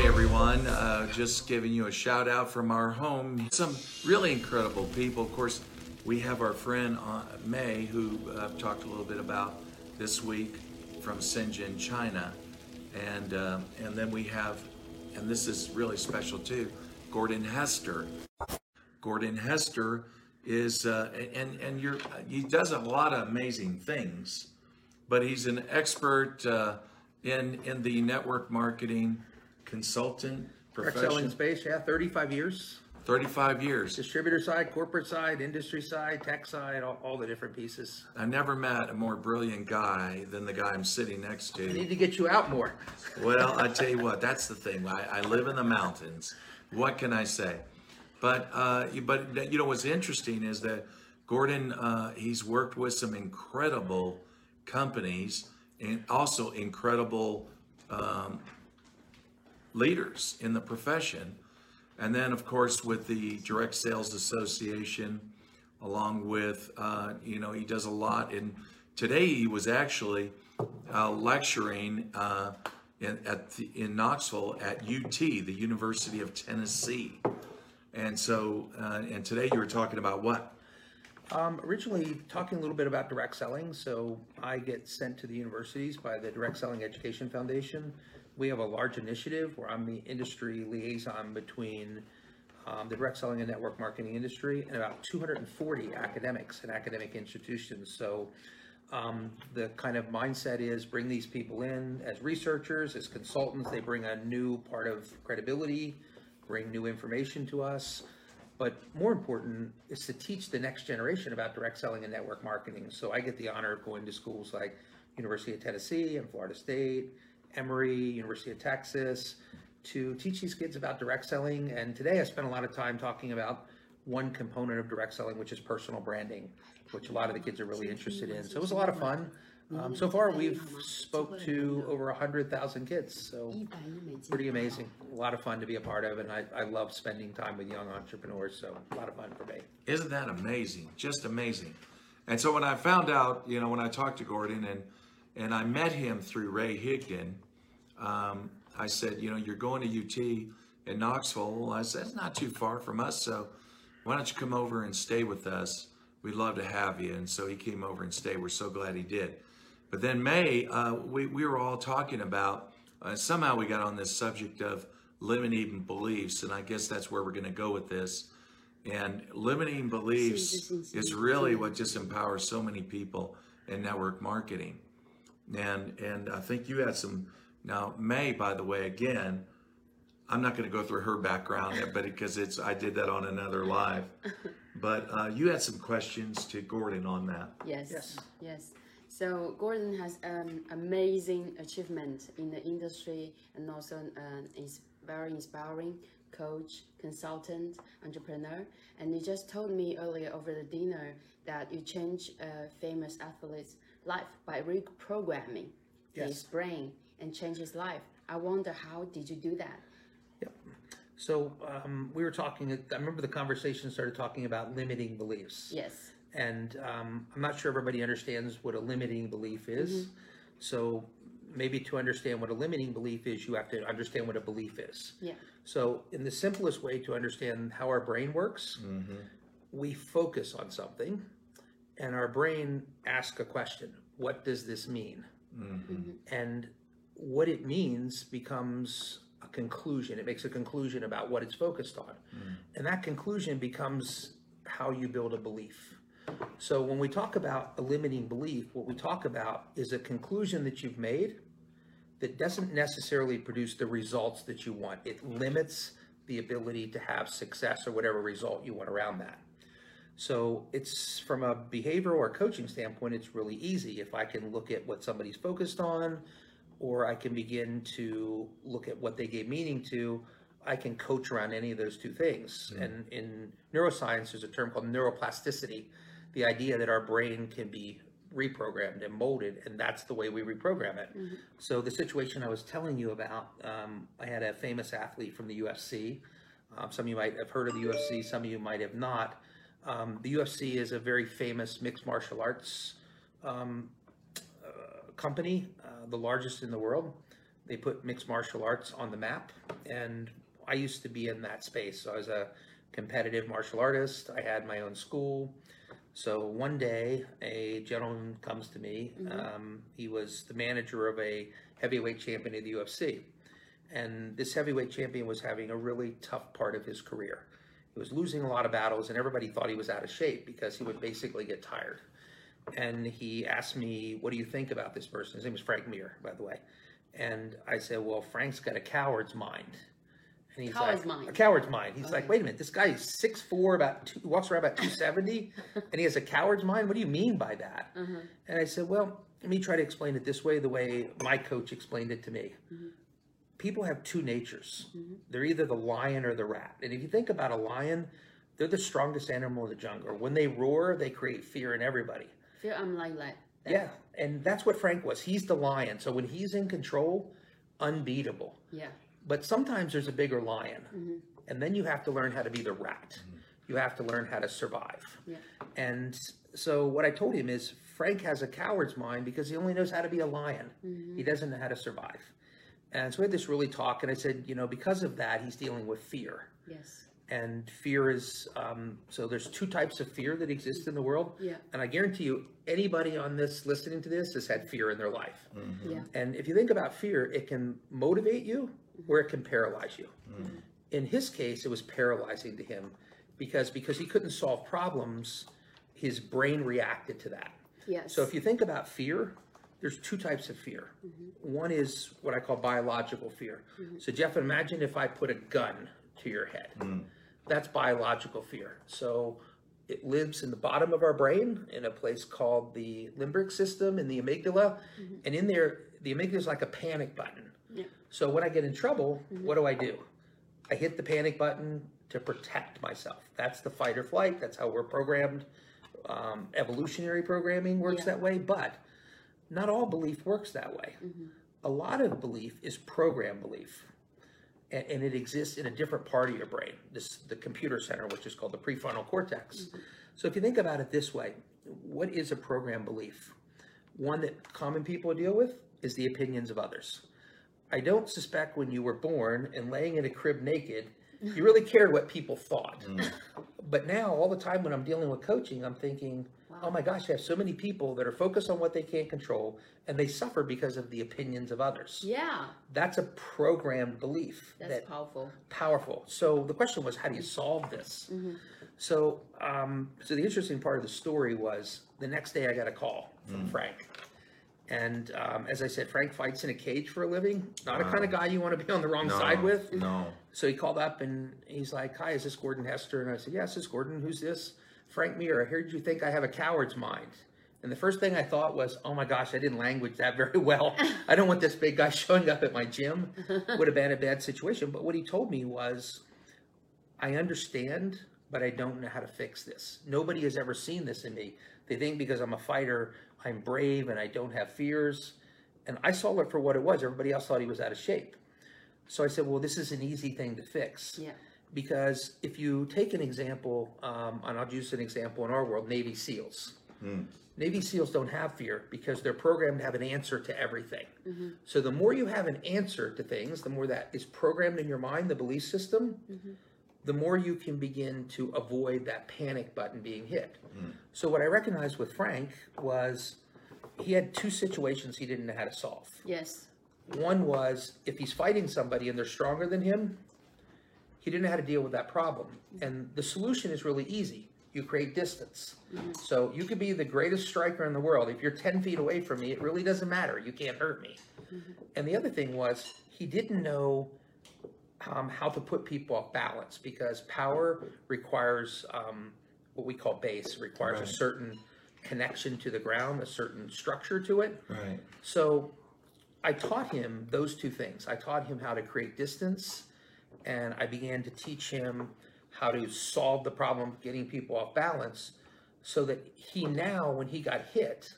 Hey everyone, uh, just giving you a shout out from our home. Some really incredible people. Of course, we have our friend uh, May, who uh, I've talked a little bit about this week from Shenzhen, China, and uh, and then we have, and this is really special too, Gordon Hester. Gordon Hester is uh, and and you're he does a lot of amazing things, but he's an expert uh, in in the network marketing consultant selling profession. space, yeah, 35 years. 35 years. Distributor side, corporate side, industry side, tech side, all, all the different pieces. I never met a more brilliant guy than the guy I'm sitting next to. I need to get you out more. Well, I tell you what, that's the thing. I, I live in the mountains. What can I say? But uh, you- but you know what's interesting is that Gordon uh, he's worked with some incredible companies and also incredible um, leaders in the profession. And then, of course, with the Direct Sales Association, along with, uh, you know, he does a lot. And today he was actually uh, lecturing uh, in, at the, in Knoxville at UT, the University of Tennessee. And so, uh, and today you were talking about what? Um, originally, talking a little bit about direct selling. So I get sent to the universities by the Direct Selling Education Foundation. We have a large initiative where I'm the industry liaison between um, the direct selling and network marketing industry and about 240 academics and academic institutions. So um, the kind of mindset is bring these people in as researchers, as consultants. They bring a new part of credibility, bring new information to us. But more important is to teach the next generation about direct selling and network marketing. So I get the honor of going to schools like University of Tennessee and Florida State, Emory, University of Texas, to teach these kids about direct selling. And today I spent a lot of time talking about one component of direct selling, which is personal branding, which a lot of the kids are really interested in. So it was a lot of fun. Um, so far, we've spoke to over 100,000 kids, so pretty amazing. A lot of fun to be a part of, and I, I love spending time with young entrepreneurs, so a lot of fun for me. Isn't that amazing? Just amazing. And so when I found out, you know, when I talked to Gordon and and I met him through Ray Higdon, um, I said, you know, you're going to UT in Knoxville. I said, it's not too far from us, so why don't you come over and stay with us? We'd love to have you. And so he came over and stayed. We're so glad he did. But then May, uh, we, we were all talking about, uh, somehow we got on this subject of limiting beliefs, and I guess that's where we're going to go with this. And limiting beliefs is really what just empowers so many people in network marketing. And and I think you had some. Now May, by the way, again, I'm not going to go through her background, but because it's I did that on another live. But uh, you had some questions to Gordon on that. Yes. Yes. Yes. So Gordon has an amazing achievement in the industry and also an is very inspiring coach, consultant, entrepreneur. And you just told me earlier over the dinner that you change a famous athlete's life by reprogramming his brain and change his life. I wonder how did you do that? Yep. So um, we were talking, I remember the conversation started talking about limiting beliefs. Yes. And um, I'm not sure everybody understands what a limiting belief is. So maybe to understand what a limiting belief is, you have to understand what a belief is. Yeah. So, in the simplest way to understand how our brain works, we focus on something and our brain asks a question What does this mean? Mm-hmm. And what it means becomes a conclusion. It makes a conclusion about what it's focused on. Mm. And that conclusion becomes how you build a belief. So, when we talk about a limiting belief, what we talk about is a conclusion that you've made that doesn't necessarily produce the results that you want. It limits the ability to have success or whatever result you want around that. So it's from a behavioral or coaching standpoint, it's really easy. If I can look at what somebody's focused on, or I can begin to look at what they gave meaning to, I can coach around any of those two things. And in neuroscience, there's a term called neuroplasticity, the idea that our brain can be reprogrammed and molded, and that's the way we reprogram it. So the situation I was telling you about, um, I had a famous athlete from the UFC. Um, some of you might have heard of the UFC, some of you might have not. Um, the UFC is a very famous mixed martial arts um, uh, company, uh, the largest in the world. they put mixed martial arts on the map. And I used to be in that space. So I was a competitive martial artist. I had my own school. So one day, a gentleman comes to me. Um, he was the manager of a heavyweight champion of the UFC. And this heavyweight champion was having a really tough part of his career. He was losing a lot of battles, and everybody thought he was out of shape because he would basically get tired. And he asked me, What do you think about this person? His name was Frank Mir, by the way. And I said, Well, Frank's got a coward's mind. And he's Coward's like, mind. A coward's mind. He's like, oh. Wait a minute, this guy is 6'4, about two, walks around about 270, and he has a coward's mind? What do you mean by that? Uh-huh. And I said, Well, let me try to explain it this way, the way my coach explained it to me. Mm-hmm. People have two natures. Mm-hmm. They're either the lion or the rat. And if you think about a lion, they're the strongest animal in the jungle. When they roar, they create fear in everybody. Feel I'm like that. Yeah, and that's what Frank was. He's the lion. So when he's in control, unbeatable. Yeah. But sometimes there's a bigger lion. Mm-hmm. And then you have to learn how to be the rat. Mm-hmm. You have to learn how to survive. Yeah. And so what I told him is Frank has a coward's mind because he only knows how to be a lion. He doesn't know how to survive. And so we had this really talk, and I said, you know, because of that, he's dealing with fear. Yes. And fear is um, so there's two types of fear that exist in the world. Yeah. And I guarantee you, anybody on this listening to this has had fear in their life. Yeah. And if you think about fear, it can motivate you or it can paralyze you. In his case, it was paralyzing to him because because he couldn't solve problems, his brain reacted to that. Yes. So if you think about fear, there's two types of fear. Mm-hmm. One is what I call biological fear. Mm-hmm. So Jeff, imagine if I put a gun to your head. Mm. That's biological fear. So it lives in the bottom of our brain in a place called the limbic system in the amygdala. Mm-hmm. And in there, the amygdala is like a panic button. Yeah. So when I get in trouble, what do I do? I hit the panic button to protect myself. That's the fight or flight. That's how we're programmed. Um, evolutionary programming works Yeah. that way, but not all belief works that way. Mm-hmm. A lot of belief is program belief, and, and it exists in a different part of your brain, this the computer center, which is called the prefrontal cortex. Mm-hmm. So if you think about it this way, what is a program belief? One that common people deal with is the opinions of others. I don't suspect when you were born and laying in a crib naked, you really cared what people thought. Mm. But now, all the time when I'm dealing with coaching, I'm thinking, oh my gosh, I have so many people that are focused on what they can't control and they suffer because of the opinions of others. Yeah. That's a programmed belief That's that powerful. powerful. So the question was, how do you solve this? So, um, so the interesting part of the story was the next day I got a call from Frank, and um, as I said, Frank fights in a cage for a living. Not a kind of guy you want to be on the wrong side with. No. So he called up and he's like, "Hi, is this Gordon Hester?" And I said, "Yes, this is Gordon. Who's this?" Frank Mir. I heard you think I have a coward's mind. And the first thing I thought was, "Oh my gosh, I didn't language that very well. I don't want this big guy showing up at my gym. Would have been a bad situation." But what he told me was, "I understand, but I don't know how to fix this. Nobody has ever seen this in me. They think because I'm a fighter, I'm brave and I don't have fears." And I saw it for what it was. Everybody else thought he was out of shape. So I said, well, this is an easy thing to fix. Yeah. Because if you take an example, um, and I'll use an example in our world, Navy SEALs. Hmm. Navy SEALs don't have fear because they're programmed to have an answer to everything. Mm-hmm. So the more you have an answer to things, the more that is programmed in your mind, the belief system, mm-hmm. the more you can begin to avoid that panic button being hit. Hmm. So what I recognized with Frank was he had two situations he didn't know how to solve. Yes. One was if he's fighting somebody and they're stronger than him, he didn't know how to deal with that problem. And the solution is really easy. You create distance. So you could be the greatest striker in the world. If you're 10 feet away from me, it really doesn't matter. You can't hurt me. And the other thing was he didn't know um, how to put people off balance because power requires um, what we call base, requires a certain connection to the ground, a certain structure to it. Right. So I taught him those two things. I taught him how to create distance, and I began to teach him how to solve the problem of getting people off balance so that he now, when he got hit,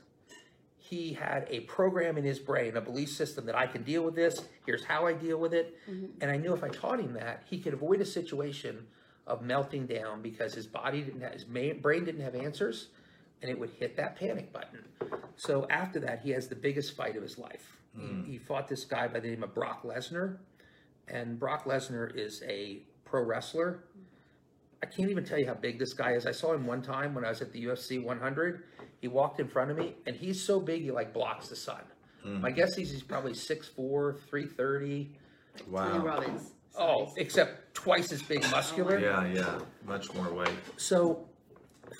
he had a program in his brain, a belief system that I can deal with this. Here's how I deal with it. Mm-hmm. And I knew if I taught him that, he could avoid a situation of melting down because his body didn't have, his ma- brain didn't have answers and it would hit that panic button. So after that, he has the biggest fight of his life. He, mm. he fought this guy by the name of Brock Lesnar, and Brock Lesnar is a pro wrestler. I can't even tell you how big this guy is. I saw him one time when I was at the UFC 100. He walked in front of me, and he's so big he like blocks the sun. My guess is he's probably 6'4", 330. Tony Wow. Robbins. Oh, except twice as big muscular. Yeah, yeah. Much more weight. So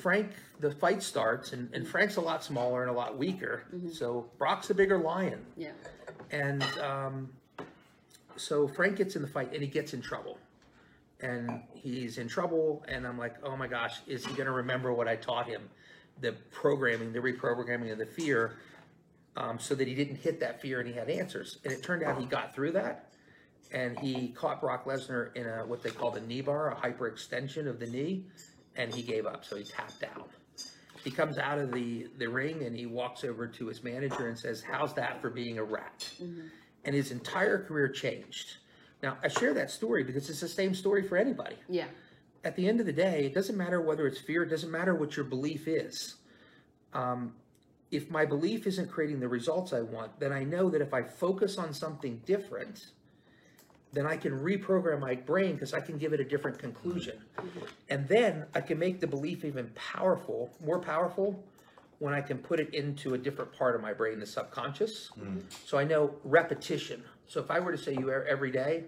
Frank, the fight starts, and, and Frank's a lot smaller and a lot weaker. So Brock's a bigger lion. Yeah. And um, so Frank gets in the fight and he gets in trouble. And he's in trouble, and I'm like, oh my gosh, is he going to remember what I taught him? The programming, the reprogramming of the fear, um, so that he didn't hit that fear and he had answers. And it turned out he got through that, and he caught Brock Lesnar in a what they call the knee bar, a hyperextension of the knee, and he gave up. So he tapped out. He comes out of the, the ring and he walks over to his manager and says, How's that for being a rat? And his entire career changed. Now, I share that story because it's the same story for anybody. Yeah. At the end of the day, it doesn't matter whether it's fear, it doesn't matter what your belief is. Um, if my belief isn't creating the results I want, then I know that if I focus on something different, then I can reprogram my brain because I can give it a different conclusion. And then I can make the belief even powerful, more powerful, when I can put it into a different part of my brain, the subconscious. Mm-hmm. So I know repetition. So if I were to say you every day,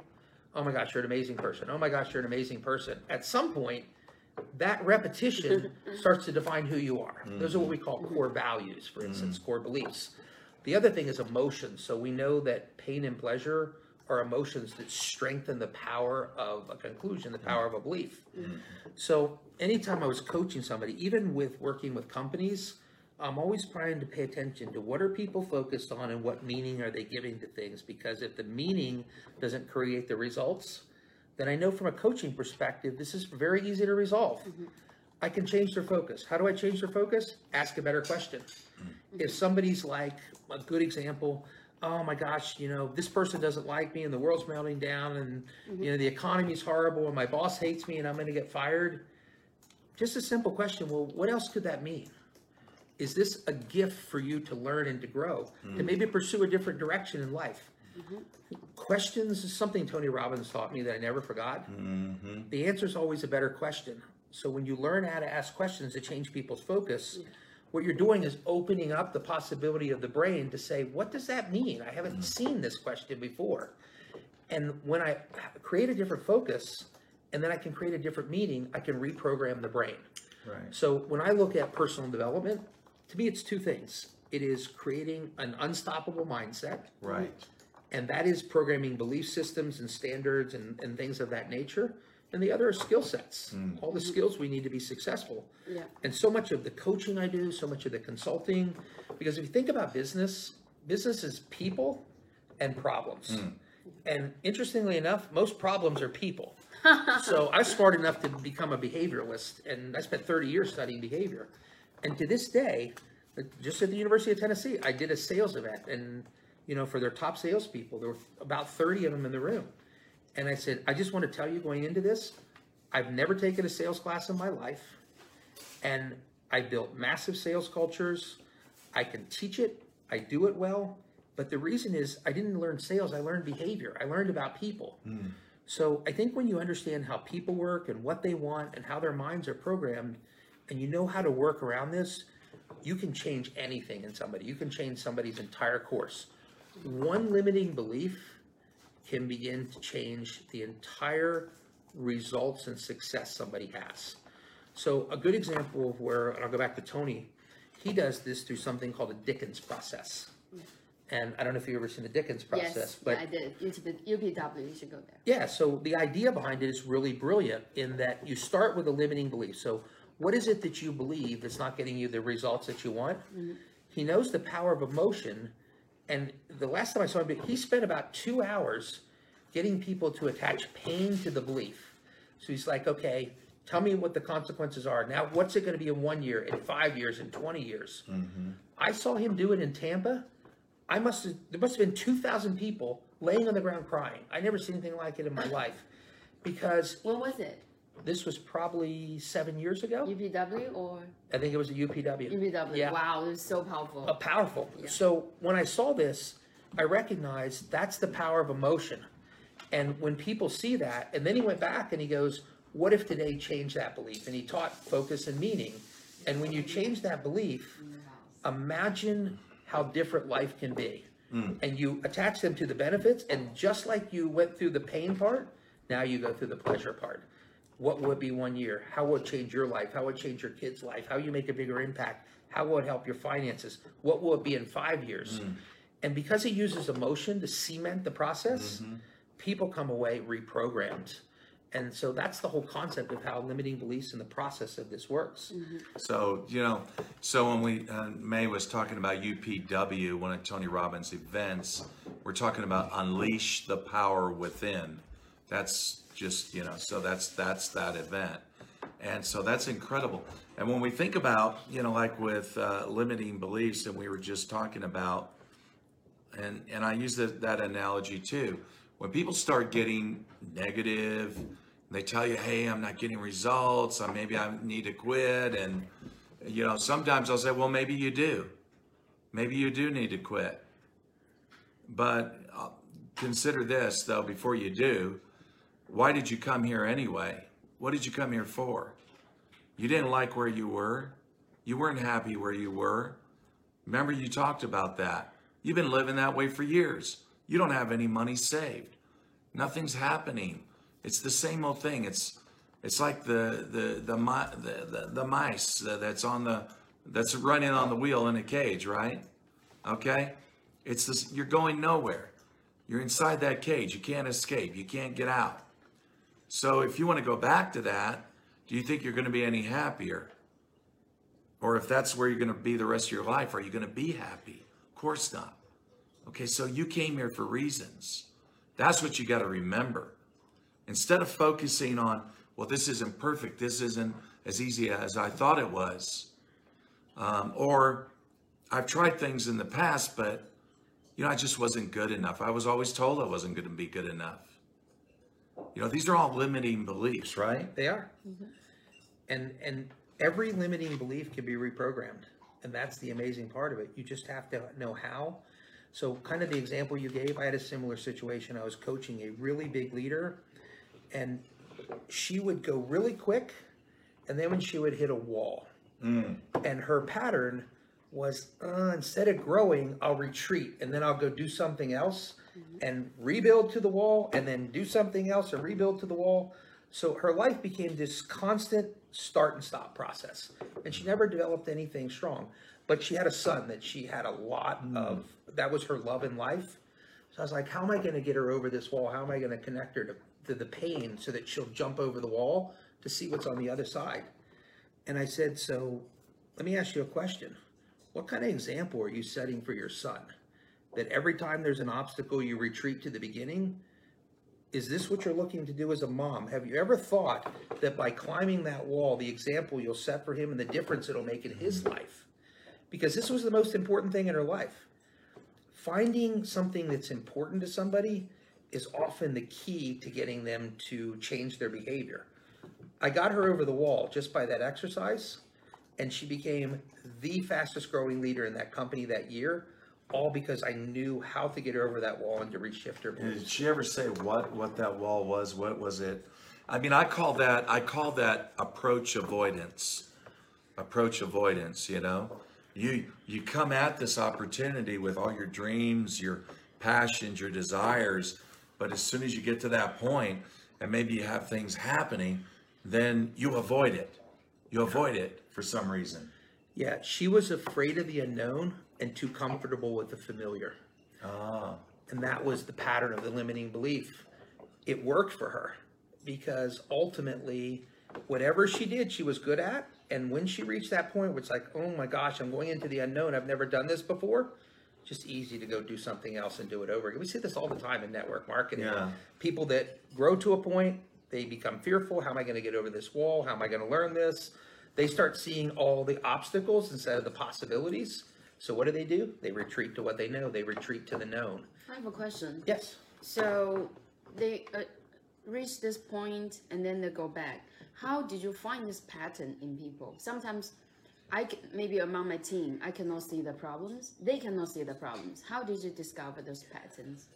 oh my gosh, you're an amazing person. Oh my gosh, you're an amazing person. At some point, that repetition starts to define who you are. Those are what we call mm-hmm. core values, for instance, mm-hmm. core beliefs. The other thing is emotions. So we know that pain and pleasure are emotions that strengthen the power of a conclusion, the power of a belief. So anytime I was coaching somebody, even with working with companies, I'm always trying to pay attention to what are people focused on and what meaning are they giving to things. Because if the meaning doesn't create the results, then I know from a coaching perspective, this is very easy to resolve. Mm-hmm. I can change their focus. How do I change their focus? Ask a better question. Mm-hmm. If somebody's like, a good example, oh my gosh, you know, this person doesn't like me and the world's melting down and, mm-hmm. you know, the economy's horrible and my boss hates me and I'm going to get fired. Just a simple question. Well, what else could that mean? Is this a gift for you to learn and to grow, to mm. maybe pursue a different direction in life? Mm-hmm. Questions is something Tony Robbins taught me that I never forgot. Mm-hmm. The answer is always a better question. So when you learn how to ask questions to change people's focus, what you're doing is opening up the possibility of the brain to say, what does that mean? I haven't mm. seen this question before. And when I create a different focus and then I can create a different meaning, I can reprogram the brain. Right. So when I look at personal development, to me, it's two things. It is creating an unstoppable mindset, Right. and that is programming belief systems and standards and, and things of that nature. And the other are skill sets, mm. all the skills we need to be successful. Yeah. And so much of the coaching I do, so much of the consulting, because if you think about business, business is people and problems. Mm. And interestingly enough, most problems are people. so I was smart enough to become a behavioralist, and I spent 30 years studying behavior. And to this day, just at the University of Tennessee, I did a sales event, and you know, for their top salespeople, there were about 30 of them in the room. And I said, I just want to tell you going into this, I've never taken a sales class in my life, and I built massive sales cultures. I can teach it, I do it well, but the reason is I didn't learn sales, I learned behavior. I learned about people. Hmm. So I think when you understand how people work and what they want and how their minds are programmed, and you know how to work around this, you can change anything in somebody. You can change somebody's entire course. One limiting belief can begin to change the entire results and success somebody has. So a good example of where, and I'll go back to Tony, he does this through something called a Dickens process. And I don't know if you've ever seen the Dickens process, Yes, but yeah, I did. UPW, you should go there. yeah, so the idea behind it is really brilliant in that you start with a limiting belief. So, what is it that you believe that's not getting you the results that you want? He knows the power of emotion. And the last time I saw him, he spent about two hours getting people to attach pain to the belief. So he's like, okay, tell me what the consequences are. Now, what's it going to be in one year, in five years, in 20 years? Mm-hmm. I saw him do it in Tampa. I must have, there must have been 2,000 people laying on the ground crying. I never seen anything like it in my life because When was it? This was probably seven years ago. UPW or I think it was a UPW. UPW? Yeah. Wow, it's so powerful. Uh, powerful. So when I saw this, I recognized that's the power of emotion. And when people see that, and then he went back and he goes, What if today changed that belief? And he taught focus and meaning. And when you change that belief, imagine how different life can be. And you attach them to the benefits, and just like you went through the pain part, now you go through the pleasure part. What will it be one year? How will it change your life? How will it change your kid's life? How you make a bigger impact? How will it help your finances? What will it be in five years? Mm-hmm. And because he uses emotion to cement the process, mm-hmm. people come away reprogrammed. And so that's the whole concept of how limiting beliefs and the process of this works. Mm-hmm. So, you know, so when we, uh, May was talking about UPW, one of Tony Robbins' events, we're talking about unleash the power within. That's just, you know, so that's, that's that event. And so that's incredible. And when we think about, you know, like with uh, limiting beliefs, and we were just talking about, and and I use that, that analogy too. When people start getting negative, they tell you, "Hey, I'm not getting results. Or maybe I need to quit." And you know, sometimes I'll say, "Well, maybe you do. Maybe you do need to quit." But uh, consider this though before you do. Why did you come here anyway? What did you come here for? You didn't like where you were. You weren't happy where you were. Remember, you talked about that. You've been living that way for years. You don't have any money saved. Nothing's happening. It's the same old thing. It's it's like the the the the, the, the mice that's on the that's running on the wheel in a cage, right? Okay, it's this. You're going nowhere. You're inside that cage. You can't escape. You can't get out. So if you want to go back to that, do you think you're going to be any happier? Or if that's where you're going to be the rest of your life, are you going to be happy? Of course not. Okay, so you came here for reasons. That's what you got to remember. Instead of focusing on, well, this isn't perfect, this isn't as easy as I thought it was, um, or I've tried things in the past, but you know, I just wasn't good enough. I was always told I wasn't going to be good enough. You know, these are all limiting beliefs, right? They are. And and every limiting belief can be reprogrammed. And that's the amazing part of it. You just have to know how. So kind of the example you gave, I had a similar situation. I was coaching a really big leader and she would go really quick and then when she would hit a wall. And her pattern was uh, instead of growing, I'll retreat and then I'll go do something else Mm-hmm. and rebuild to the wall and then do something else and rebuild to the wall. So her life became this constant start and stop process. And she never developed anything strong. But she had a son that she had a lot mm. of, that was her love in life. So I was like, how am I going to get her over this wall? How am I going to connect her to, to the pain so that she'll jump over the wall to see what's on the other side? And I said, so let me ask you a question. What kind of example are you setting for your son? That every time there's an obstacle, you retreat to the beginning? Is this what you're looking to do as a mom? Have you ever thought that by climbing that wall, the example you'll set for him and the difference it'll make in his life? Because this was the most important thing in her life. Finding something that's important to somebody is often the key to getting them to change their behavior. I got her over the wall just by that exercise, and she became the fastest growing leader in that company that year, all because I knew how to get her over that wall and to reshift her. Did she ever say what what that wall was? What was it? I mean, I call that I call that approach avoidance. Approach avoidance. You know, you you come at this opportunity with all your dreams, your passions, your desires, but as soon as you get to that point, and maybe you have things happening, then you avoid it. You avoid it for some reason. Yeah, she was afraid of the unknown and too comfortable with the familiar. Ah, And that was the pattern of the limiting belief. It worked for her because ultimately, whatever she did, she was good at. And when she reached that point where it's like, oh my gosh, I'm going into the unknown, I've never done this before, just easy to go do something else and do it over again. We see this all the time in network marketing. Yeah. People that grow to a point, they become fearful. How am I going to get over this wall? How am I going to learn this? They start seeing all the obstacles instead of the possibilities. So what do they do? They retreat to what they know. They retreat to the known. I have a question. Yes. So they uh, reach this point and then they go back. How did you find this pattern in people? Sometimes I c- maybe among my team, I cannot see the problems. They cannot see the problems. How did you discover those patterns?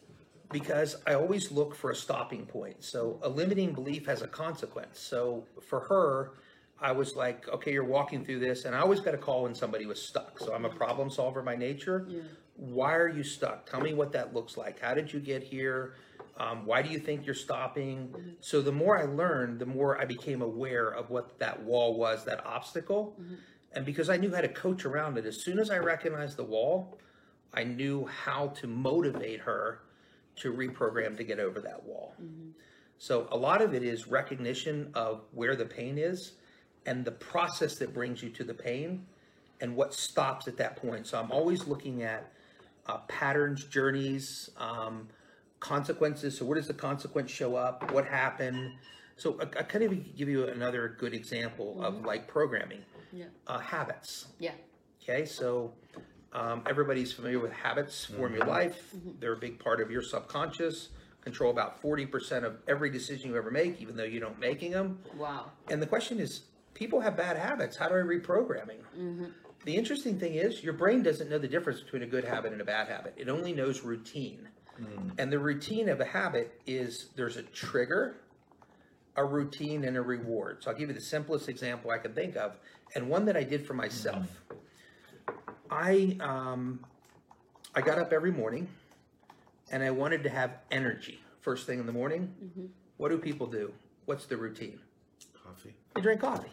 because I always look for a stopping point. So a limiting belief has a consequence. So for her, I was like, okay, you're walking through this, and I always got a call when somebody was stuck. So I'm a problem solver by nature. Why are you stuck? Tell me what that looks like. How did you get here? Um, why do you think you're stopping? Mm-hmm. So the more I learned, the more I became aware of what that wall was, that obstacle. Mm-hmm. And because I knew how to coach around it, as soon as I recognized the wall, I knew how to motivate her to reprogram to get over that wall. Mm-hmm. So a lot of it is recognition of where the pain is and the process that brings you to the pain and what stops at that point. So I'm always looking at uh, patterns, journeys, um, consequences. So where does the consequence show up? What happened? So I, I kind of give you another good example of like programming, Yeah. uh, habits. Yeah. Okay, so um, everybody's familiar with habits form your life. They're a big part of your subconscious. Control about forty percent of every decision you ever make, even though you don't making them. Wow. And the question is, people have bad habits. How do I reprogramming? Mm-hmm. The interesting thing is, your brain doesn't know the difference between a good habit and a bad habit. It only knows routine. Mm. And the routine of a habit is there's a trigger, a routine, and a reward. So I'll give you the simplest example I can think of, and one that I did for myself. Mm-hmm. I um, I got up every morning, and I wanted to have energy first thing in the morning. Mm-hmm. What do people do? What's the routine? Coffee. They drink coffee.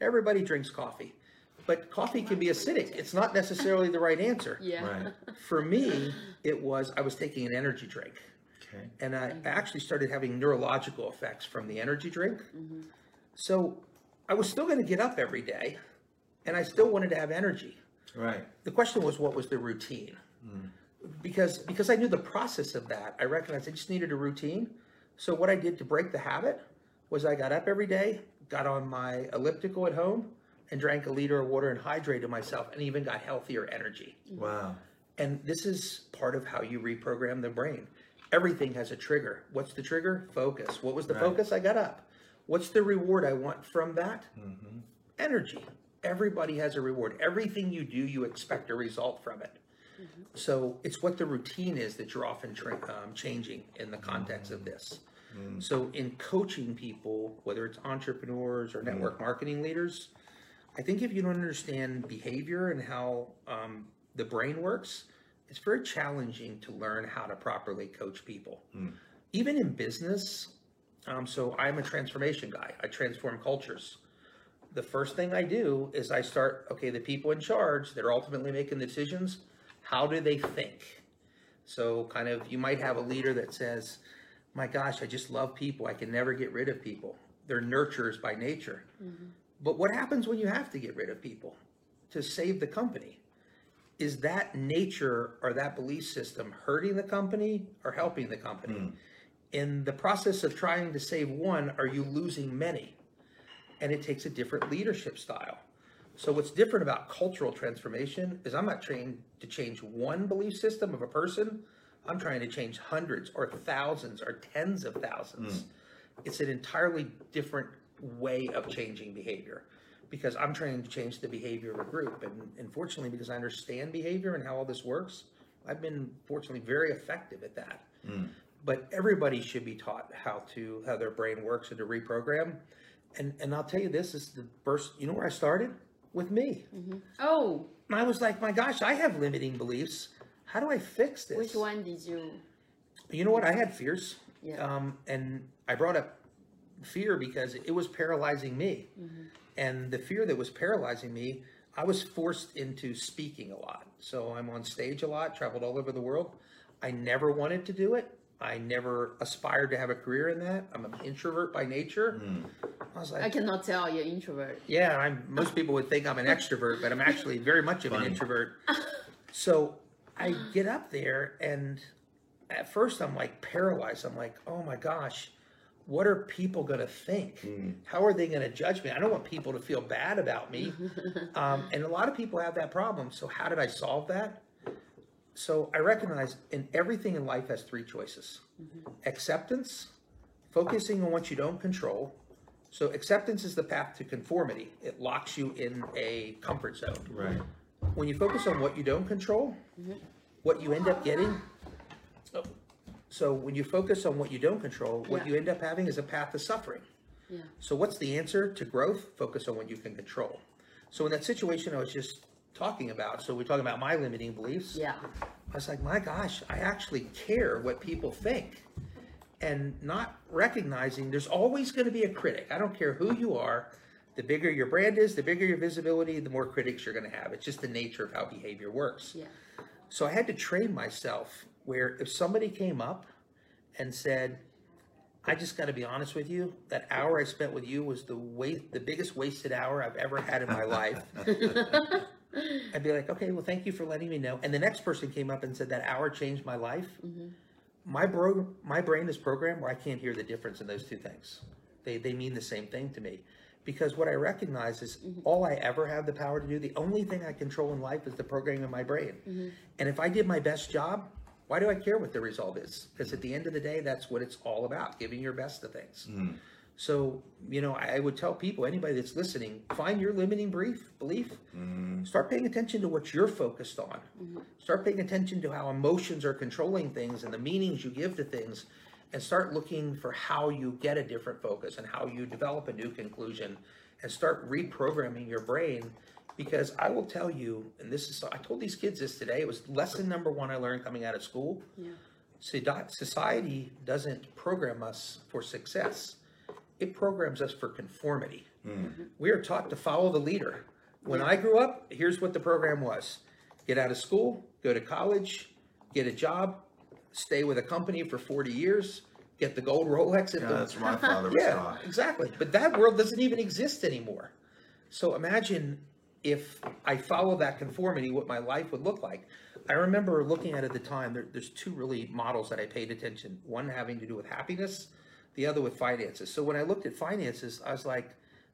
Everybody drinks coffee. But coffee can be acidic. It's not necessarily the right answer. Yeah. Right. For me, it was I was taking an energy drink. Okay. And I mm-hmm. actually started having neurological effects from the energy drink. Mm-hmm. So I was still going to get up every day and I still wanted to have energy. Right. The question was what was the routine? Mm. Because because I knew the process of that, I recognized I just needed a routine. So what I did to break the habit was I got up every day, got on my elliptical at home, and drank a liter of water and hydrated myself, and even got healthier energy. Wow. And this is part of how you reprogram the brain. Everything has a trigger. What's the trigger? Focus. What was the Right. focus? I got up. What's the reward I want from that? Energy. Everybody has a reward. Everything you do, you expect a result from it. So it's what the routine is that you're often tra- um, changing in the context of this. So in coaching people, whether it's entrepreneurs or network marketing leaders, I think if you don't understand behavior and how um, the brain works, it's very challenging to learn how to properly coach people. Even in business, um, so I'm a transformation guy. I transform cultures. The first thing I do is I start, okay, the people in charge, they're ultimately making decisions. How do they think? So, kind of, you might have a leader that says, My gosh, I just love people. I can never get rid of people. They're nurturers by nature. Mm-hmm. But what happens when you have to get rid of people to save the company? Is that nature or that belief system hurting the company or helping the company? Hmm. In the process of trying to save one, are you losing many? And it takes a different leadership style. So, what's different about cultural transformation is I'm not trained to change one belief system of a person. I'm trying to change hundreds or thousands or tens of thousands. Hmm. It's an entirely different way of changing behavior because I'm trying to change the behavior of a group. And unfortunately, because I understand behavior and how all this works, I've been fortunately very effective at that. Hmm. But everybody should be taught how to how their brain works and to reprogram. And and I'll tell you this is the first. You know where I started with me. Mm-hmm. Oh, I was like, my gosh, I have limiting beliefs. How do I fix this? which one did you? You know what? I had fears. Yeah. Um, and I brought up fear because it was paralyzing me. And the fear that was paralyzing me, I was forced into speaking a lot. So I'm on stage a lot, traveled all over the world. I never wanted to do it. I never aspired to have a career in that. I'm an introvert by nature. I was like, I cannot tell you're introvert. yeah, I'm. Most people would think I'm an extrovert, but I'm actually very much of an introvert. So I get up there, and at first I'm like paralyzed. I'm like, oh my gosh, what are people going to think? How are they going to judge me? I don't want people to feel bad about me. um, and a lot of people have that problem. So how did I solve that? So I recognize in everything in life has three choices: acceptance, focusing on what you don't control, So acceptance is the path to conformity. It locks you in a comfort zone. Right. When you focus on what you don't control, mm-hmm. what you end up getting. oh, So when you focus on what you don't control, what Yeah. you end up having is a path to suffering. Yeah. So what's the answer to growth? Focus on what you can control. So in that situation I was just talking about, so we're talking about my limiting beliefs. Yeah. I was like, my gosh, I actually care what people think. And not recognizing there's always going to be a critic. I don't care who you are. The bigger your brand is, the bigger your visibility, the more critics you're going to have. It's just the nature of how behavior works. Yeah. So I had to train myself where if somebody came up and said, I just got to be honest with you, that hour I spent with you was the wa- the biggest wasted hour I've ever had in my life. I'd be like, okay, well, thank you for letting me know. And the next person came up and said that hour changed my life. Mm-hmm. My bro, my brain is programmed where I can't hear the difference in those two things. They they mean the same thing to me, because what I recognize is mm-hmm. all I ever have the power to do. The only thing I control in life is the programming of my brain. Mm-hmm. And if I did my best job, why do I care what the result is? Because at the end of the day, that's what it's all about: giving your best to things. Mm-hmm. So, you know, I I would tell people, anybody that's listening, find your limiting brief, belief. Start paying attention to what you're focused on. Start paying attention to how emotions are controlling things and the meanings you give to things. And start looking for how you get a different focus and how you develop a new conclusion and start reprogramming your brain. Because I will tell you, and this is, I told these kids this today, it was lesson number one I learned coming out of school. Yeah. Society doesn't program us for success. It programs us for conformity. Mm-hmm. We are taught to follow the leader. When I grew up, here's what the program was. Get out of school, go to college, get a job, stay with a company for 40 years, get the gold Rolex at Yeah, the that's my father yeah, taught. exactly. But that world doesn't even exist anymore. So imagine if I follow that conformity, what my life would look like. I remember looking at it at the time, there, there's two really models that I paid attention. One having to do with happiness, the other with finances. So when I looked at finances, I was like,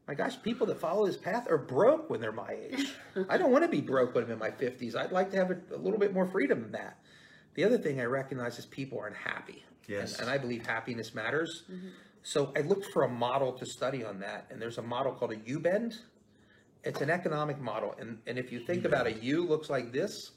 my gosh, people that follow this path are broke when they're my age. I don't want to be broke when I'm in my 50s. I'd like to have a, a little bit more freedom than that. The other thing I recognize is people aren't happy. Yes. And, and I believe happiness matters. Mm-hmm. So I looked for a model to study on that, and there's a model called a U bend. It's an economic model, and, and if you think about a U looks like this,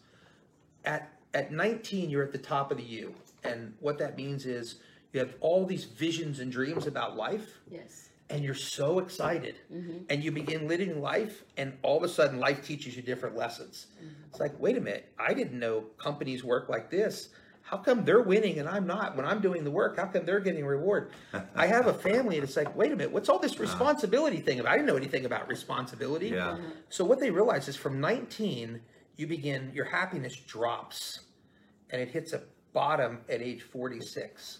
at at 19 you're at the top of the U, and what that means is you have all these visions and dreams about life, Yes. And you're so excited, mm-hmm. and you begin living life, and all of a sudden life teaches you different lessons. Mm-hmm. It's like, wait a minute, I didn't know companies work like this. How come they're winning and I'm not? When I'm doing the work, how come they're getting reward? I have a family, and it's like, wait a minute, what's all this uh-huh. responsibility thing about? I didn't know anything about responsibility. Yeah. Uh-huh. So what they realize is from 19, you begin your happiness drops, and it hits a bottom at age 46.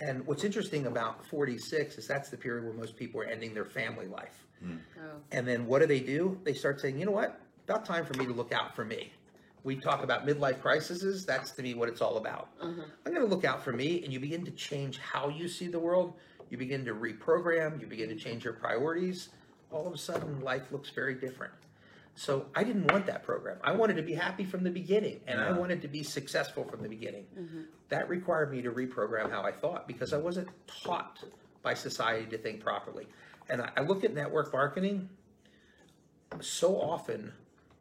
And what's interesting about 46 is that's the period where most people are ending their family life. Hmm. Oh. And then what do they do? They start saying, you know what? About time for me to look out for me. We talk about midlife crises. That's to me what it's all about. Mm-hmm. I'm going to look out for me. And you begin to change how you see the world. You begin to reprogram. You begin to change your priorities. All of a sudden, life looks very different. So I didn't want that program. I wanted to be happy from the beginning, and I wanted to be successful from the beginning. Mm-hmm. That required me to reprogram how I thought because I wasn't taught by society to think properly. And I, I look at network marketing. So often,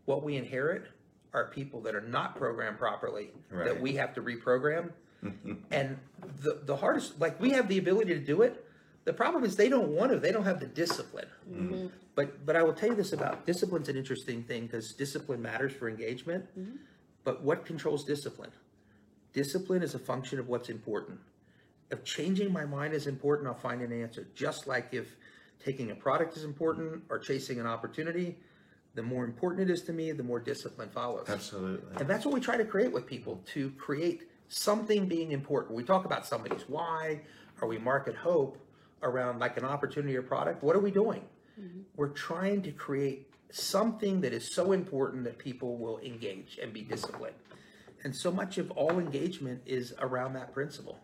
what we inherit are people that are not programmed properly that we have to reprogram. and the the hardest, like we have the ability to do it. The problem is they don't want to. They don't have the discipline. Mm-hmm. But but I will tell you this about discipline's an interesting thing because discipline matters for engagement. Mm-hmm. But what controls discipline? Discipline is a function of what's important. If changing my mind is important, I'll find an answer. Just like if taking a product is important or chasing an opportunity, the more important it is to me, the more discipline follows. Absolutely. And that's what we try to create with people to create something being important. We talk about somebody's why, or we market hope around like an opportunity or product. What are we doing? We're trying to create something that is so important that people will engage and be disciplined. And so much of all engagement is around that principle.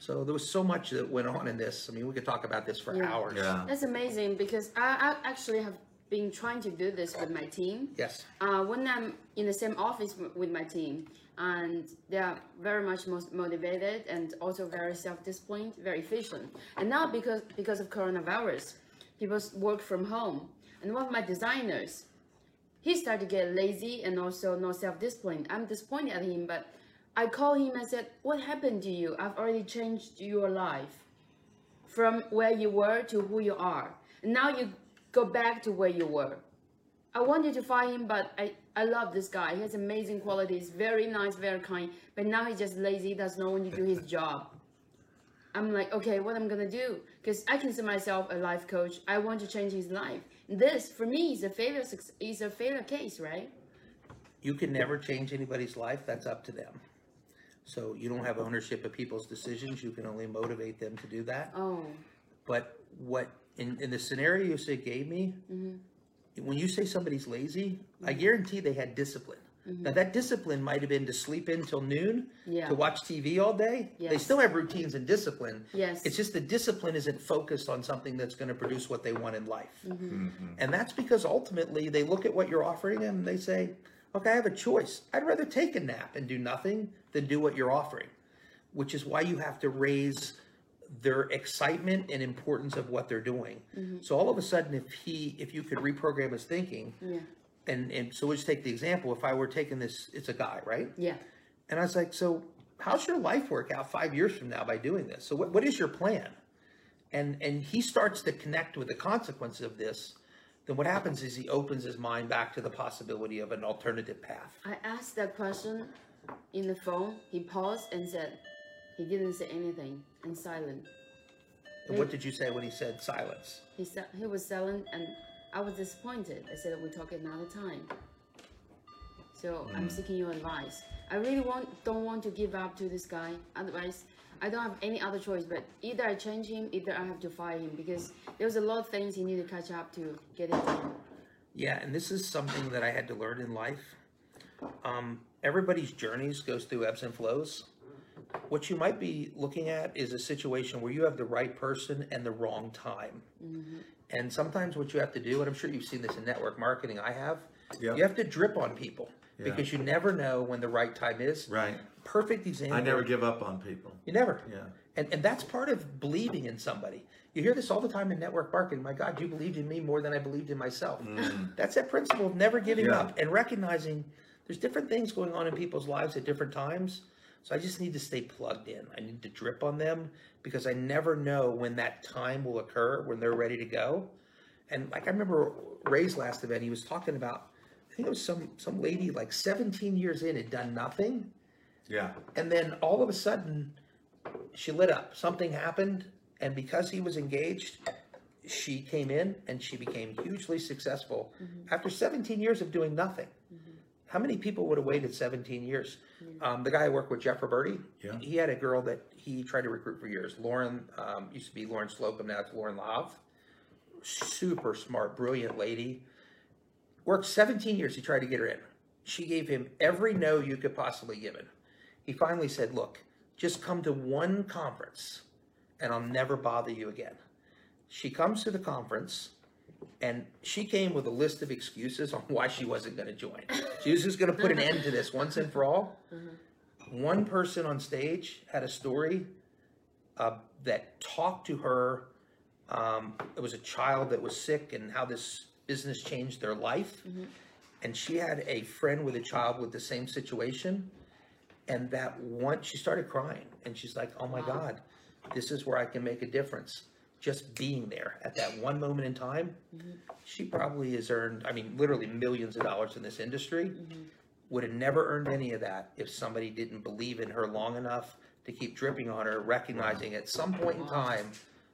So there was so much that went on in this. I mean, we could talk about this for Yeah. hours. Yeah. That's amazing because I, I actually have been trying to do this with my team. Yes. Uh, when I'm in the same office w- with my team, and they are very much most motivated and also very self-disciplined, very efficient. And now because because of coronavirus, people work from home. And one of my designers, he started to get lazy and also no self-discipline. I'm disappointed at him, but I called him and said, "What happened to you? I've already changed your life from where you were to who you are. And now you go back to where you were. I wanted to fire him, but I, I love this guy. He has amazing qualities, very nice, very kind. But now he's just lazy, does not want to do his job. I'm like, okay, what I'm gonna do? Because I consider myself a life coach. I want to change his life. This, for me, is a failure. Is a failure case, right? You can never change anybody's life. That's up to them. So you don't have ownership of people's decisions. You can only motivate them to do that. Oh, But what in, in the scenario you gave me, mm-hmm. When you say somebody's lazy, I mm-hmm. guarantee they had discipline. Now mm-hmm. that discipline might have been to sleep in till noon, Yeah. to watch TV all day. They still have routines and discipline. Yes. It's just the discipline isn't focused on something that's going to produce what they want in life. Mm-hmm. mm-hmm. And that's because ultimately they look at what you're offering them and they say, okay, I have a choice. I'd rather take a nap and do nothing than do what you're offering, which is why you have to raise their excitement and importance of what they're doing. Mm-hmm. So all of a sudden, if he, if you could reprogram his thinking, yeah, and, and so we'll just take the example, if I were taking this, it's a guy, right? yeah. And I was like, so how's your life work out five years from now by doing this? So what, what is your plan? And and he starts to connect with the consequences of this. Then what happens is he opens his mind back to the possibility of an alternative path. I asked that question in the phone. He paused and said, he didn't say anything and silent. And what did you say when he said silence? He said he was silent and I was disappointed. I said we talk another time. So I'm seeking your advice. I really want don't want to give up to this guy. Otherwise, I don't have any other choice. But either I change him, either I have to fire him because there's a lot of things he need to catch up to get it done. Yeah, and this is something that I had to learn in life. Um, everybody's journeys goes through ebbs and flows. What you might be looking at is a situation where you have the right person and the wrong time. And sometimes what you have to do, and I'm sure you've seen this in network marketing, I have, Yep. you have to drip on people Yeah. because you never know when the right time is. Right. Perfect example. I never give up on people. You never. Yeah. And, and that's part of believing in somebody. You hear this all the time in network marketing. My God, you believed in me more than I believed in myself. That's that principle of never giving Mm. Yeah. up and recognizing there's different things going on in people's lives at different times. So I just need to stay plugged in. I need to drip on them because I never know when that time will occur, when they're ready to go. And like I remember Ray's last event, he was talking about, I think it was some some lady like 17 years in had done nothing. Yeah. And then all of a sudden, she lit up. Something happened, and because he was engaged, she came in and she became hugely successful mm-hmm. after 17 years of doing nothing. How many people would have waited 17 years? Um, the guy I work with, Jeff Roberti, Yeah. he had a girl that he tried to recruit for years. Lauren um, used to be Lauren Slocum, now it's Lauren Lav. Super smart, brilliant lady. Worked 17 years. He tried to get her in. She gave him every no you could possibly give him. He finally said, Look, just come to one conference and I'll never bother you again. She comes to the conference and she came with a list of excuses on why she wasn't going to join. She was just going to put an end to this once and for all. One person on stage had a story uh, that talked to her. Um, it was a child that was sick and how this business changed their life. And she had a friend with a child with the same situation. And that one, she started crying and she's like, oh my God, this is where I can make a difference. Just being there at that one moment in time, mm-hmm. she probably has earned, I mean, literally millions of dollars in this industry. Mm-hmm. Would have never earned any of that if somebody didn't believe in her long enough to keep dripping on her, recognizing at some point in time,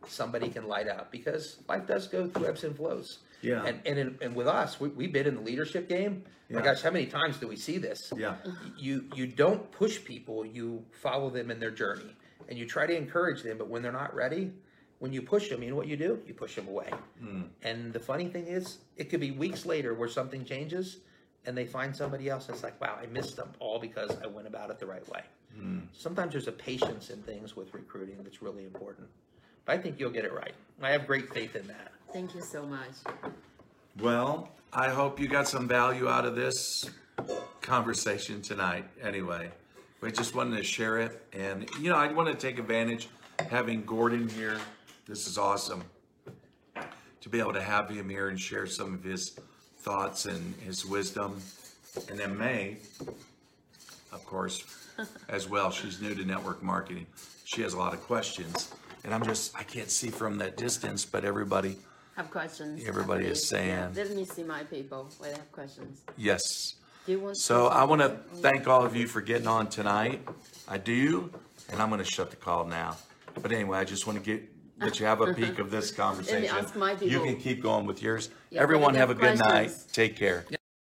somebody can light up because life does go through ebbs and flows. Yeah. And and, in, and with us, we, we've been in the leadership game. My gosh, how many times do we see this? Yeah. You you don't push people, you follow them in their journey, and you try to encourage them. But when they're not ready, when you push them, you know what you do? You push them away. Hmm. And the funny thing is, it could be weeks later where something changes, and they find somebody else that's like, "Wow, I missed them," all because I went about it the right way. Hmm. Sometimes there's a patience in things with recruiting that's really important. But I think you'll get it right. I have great faith in that. Thank you so much. Well, I hope you got some value out of this conversation tonight. Anyway, we just wanted to share it. And, you know, I want to take advantage having Gordon here. This is awesome. to be able to have him here and share some of his thoughts and his wisdom. And then May, of course, as well. She's new to network marketing. She has a lot of questions. And I'm just, I can't see from that distance, but everybody, Have questions. Everybody is saying- Let me see my people. When they have questions. yes. Do you want? So I want to thank all of you for getting on tonight. I do, and I'm going to shut the call now. But anyway, I just want to get let you have a peek of this conversation. ask my You can keep going with yours. Yeah, Everyone have a good night. questions. Take care.